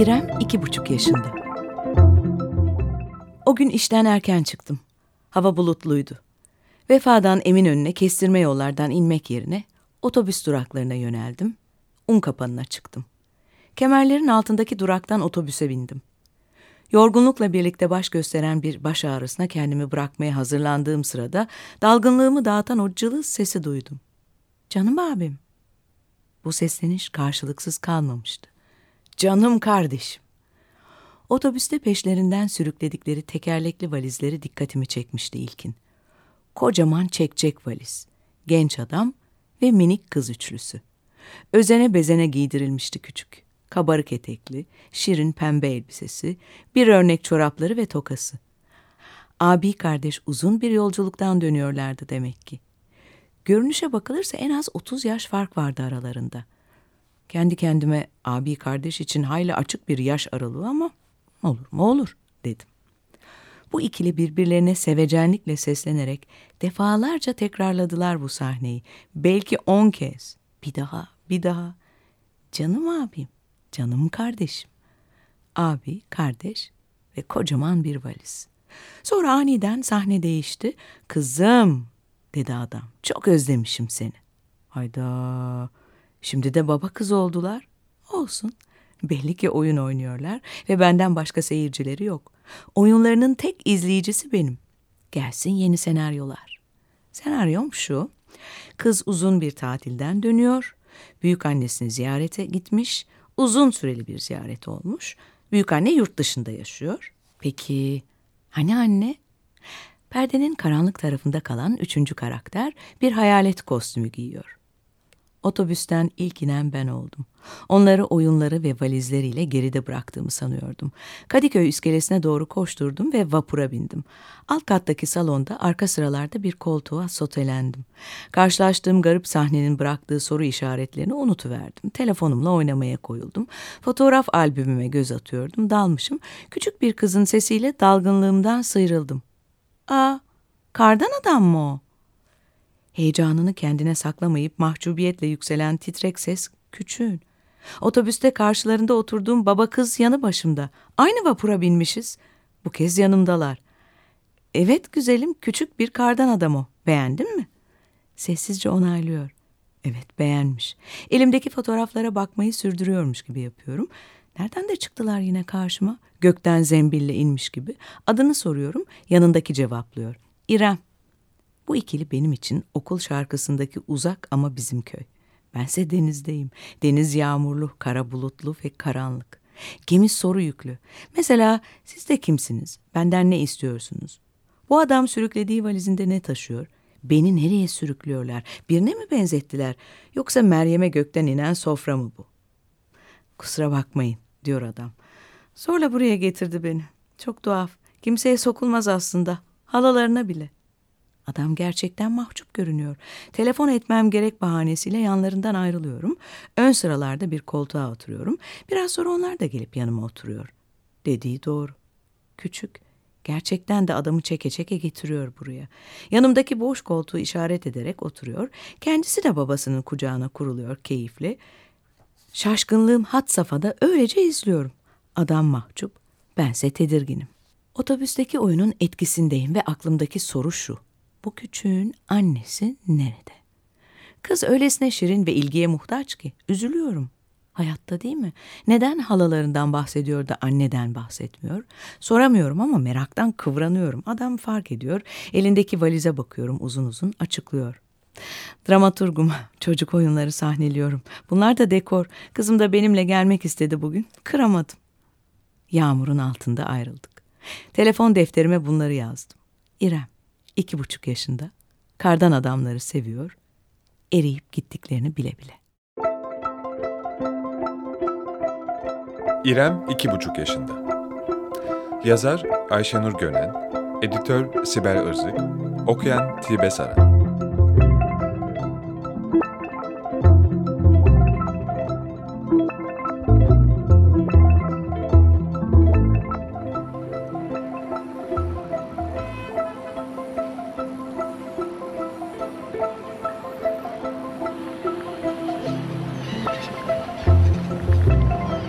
İrem iki buçuk yaşında. O gün işten erken çıktım. Hava bulutluydu. Vefadan Eminönü'ne kestirme yollardan inmek yerine otobüs duraklarına yöneldim. Un kapanına çıktım. Kemerlerin altındaki duraktan otobüse bindim. Yorgunlukla birlikte baş gösteren bir baş ağrısına kendimi bırakmaya hazırlandığım sırada dalgınlığımı dağıtan o cılız sesi duydum. Canım abim. Bu sesleniş karşılıksız kalmamıştı. Canım kardeşim. Otobüste peşlerinden sürükledikleri tekerlekli valizleri dikkatimi çekmişti ilkin. Kocaman çekçek valiz, genç adam ve minik kız üçlüsü. Özene bezene giydirilmişti küçük. Kabarık etekli, şirin pembe elbisesi, bir örnek çorapları ve tokası. Abi kardeş uzun bir yolculuktan dönüyorlardı demek ki. Görünüşe bakılırsa en az 30 yaş fark vardı aralarında.'' Kendi kendime abi kardeş için hayli açık bir yaş aralığı ama olur mu olur dedim. Bu ikili birbirlerine sevecenlikle seslenerek defalarca tekrarladılar bu sahneyi. Belki on kez. Bir daha, bir daha. Canım abim, canım kardeşim. Abi, kardeş ve kocaman bir valiz. Sonra aniden sahne değişti. Kızım, dedi adam. Çok özlemişim seni. Hayda, Şimdi de baba kız oldular. Olsun. Belli ki oyun oynuyorlar ve benden başka seyircileri yok. Oyunlarının tek izleyicisi benim. Gelsin yeni senaryolar. Senaryom şu. Kız uzun bir tatilden dönüyor. Büyük annesini ziyarete gitmiş. Uzun süreli bir ziyaret olmuş. Büyük anne yurt dışında yaşıyor. Peki hani anne? Perdenin karanlık tarafında kalan üçüncü karakter bir hayalet kostümü giyiyor. Otobüsten ilk inen ben oldum. Onları oyunları ve valizleriyle geride bıraktığımı sanıyordum. Kadıköy iskelesine doğru koşturdum ve vapura bindim. Alt kattaki salonda arka sıralarda bir koltuğa sotelendim. Karşılaştığım garip sahnenin bıraktığı soru işaretlerini unutuverdim. Telefonumla oynamaya koyuldum. Fotoğraf albümüme göz atıyordum. Dalmışım. Küçük bir kızın sesiyle dalgınlığımdan sıyrıldım. Aa, kardan adam mı o? Heyecanını kendine saklamayıp mahcubiyetle yükselen titrek ses küçüğün. Otobüste karşılarında oturduğum baba kız yanı başımda. Aynı vapura binmişiz. Bu kez yanımdalar. Evet güzelim küçük bir kardan adam o. Beğendin mi? Sessizce onaylıyor. Evet beğenmiş. Elimdeki fotoğraflara bakmayı sürdürüyormuş gibi yapıyorum. Nereden de çıktılar yine karşıma? Gökten zembille inmiş gibi. Adını soruyorum. Yanındaki cevaplıyor. İrem. Bu ikili benim için okul şarkısındaki uzak ama bizim köy. Bense denizdeyim. Deniz yağmurlu, kara bulutlu ve karanlık. Gemi soru yüklü. Mesela siz de kimsiniz? Benden ne istiyorsunuz? Bu adam sürüklediği valizinde ne taşıyor? Beni nereye sürüklüyorlar? Birine mi benzettiler? Yoksa Meryem'e gökten inen sofra mı bu? Kusura bakmayın diyor adam. Zorla buraya getirdi beni. Çok tuhaf. Kimseye sokulmaz aslında. Halalarına bile. Adam gerçekten mahcup görünüyor. Telefon etmem gerek bahanesiyle yanlarından ayrılıyorum. Ön sıralarda bir koltuğa oturuyorum. Biraz sonra onlar da gelip yanıma oturuyor. Dediği doğru. Küçük. Gerçekten de adamı çeke çeke getiriyor buraya. Yanımdaki boş koltuğu işaret ederek oturuyor. Kendisi de babasının kucağına kuruluyor keyifli. Şaşkınlığım hat safhada öylece izliyorum. Adam mahcup, bense tedirginim. Otobüsteki oyunun etkisindeyim ve aklımdaki soru şu bu küçüğün annesi nerede? Kız öylesine şirin ve ilgiye muhtaç ki üzülüyorum. Hayatta değil mi? Neden halalarından bahsediyor da anneden bahsetmiyor? Soramıyorum ama meraktan kıvranıyorum. Adam fark ediyor. Elindeki valize bakıyorum uzun uzun açıklıyor. Dramaturgum, çocuk oyunları sahneliyorum. Bunlar da dekor. Kızım da benimle gelmek istedi bugün. Kıramadım. Yağmurun altında ayrıldık. Telefon defterime bunları yazdım. İrem, iki buçuk yaşında. Kardan adamları seviyor. Eriyip gittiklerini bile bile. İrem iki buçuk yaşında. Yazar Ayşenur Gönen, Editör Sibel Irzık, Okuyan Tilbe Saran.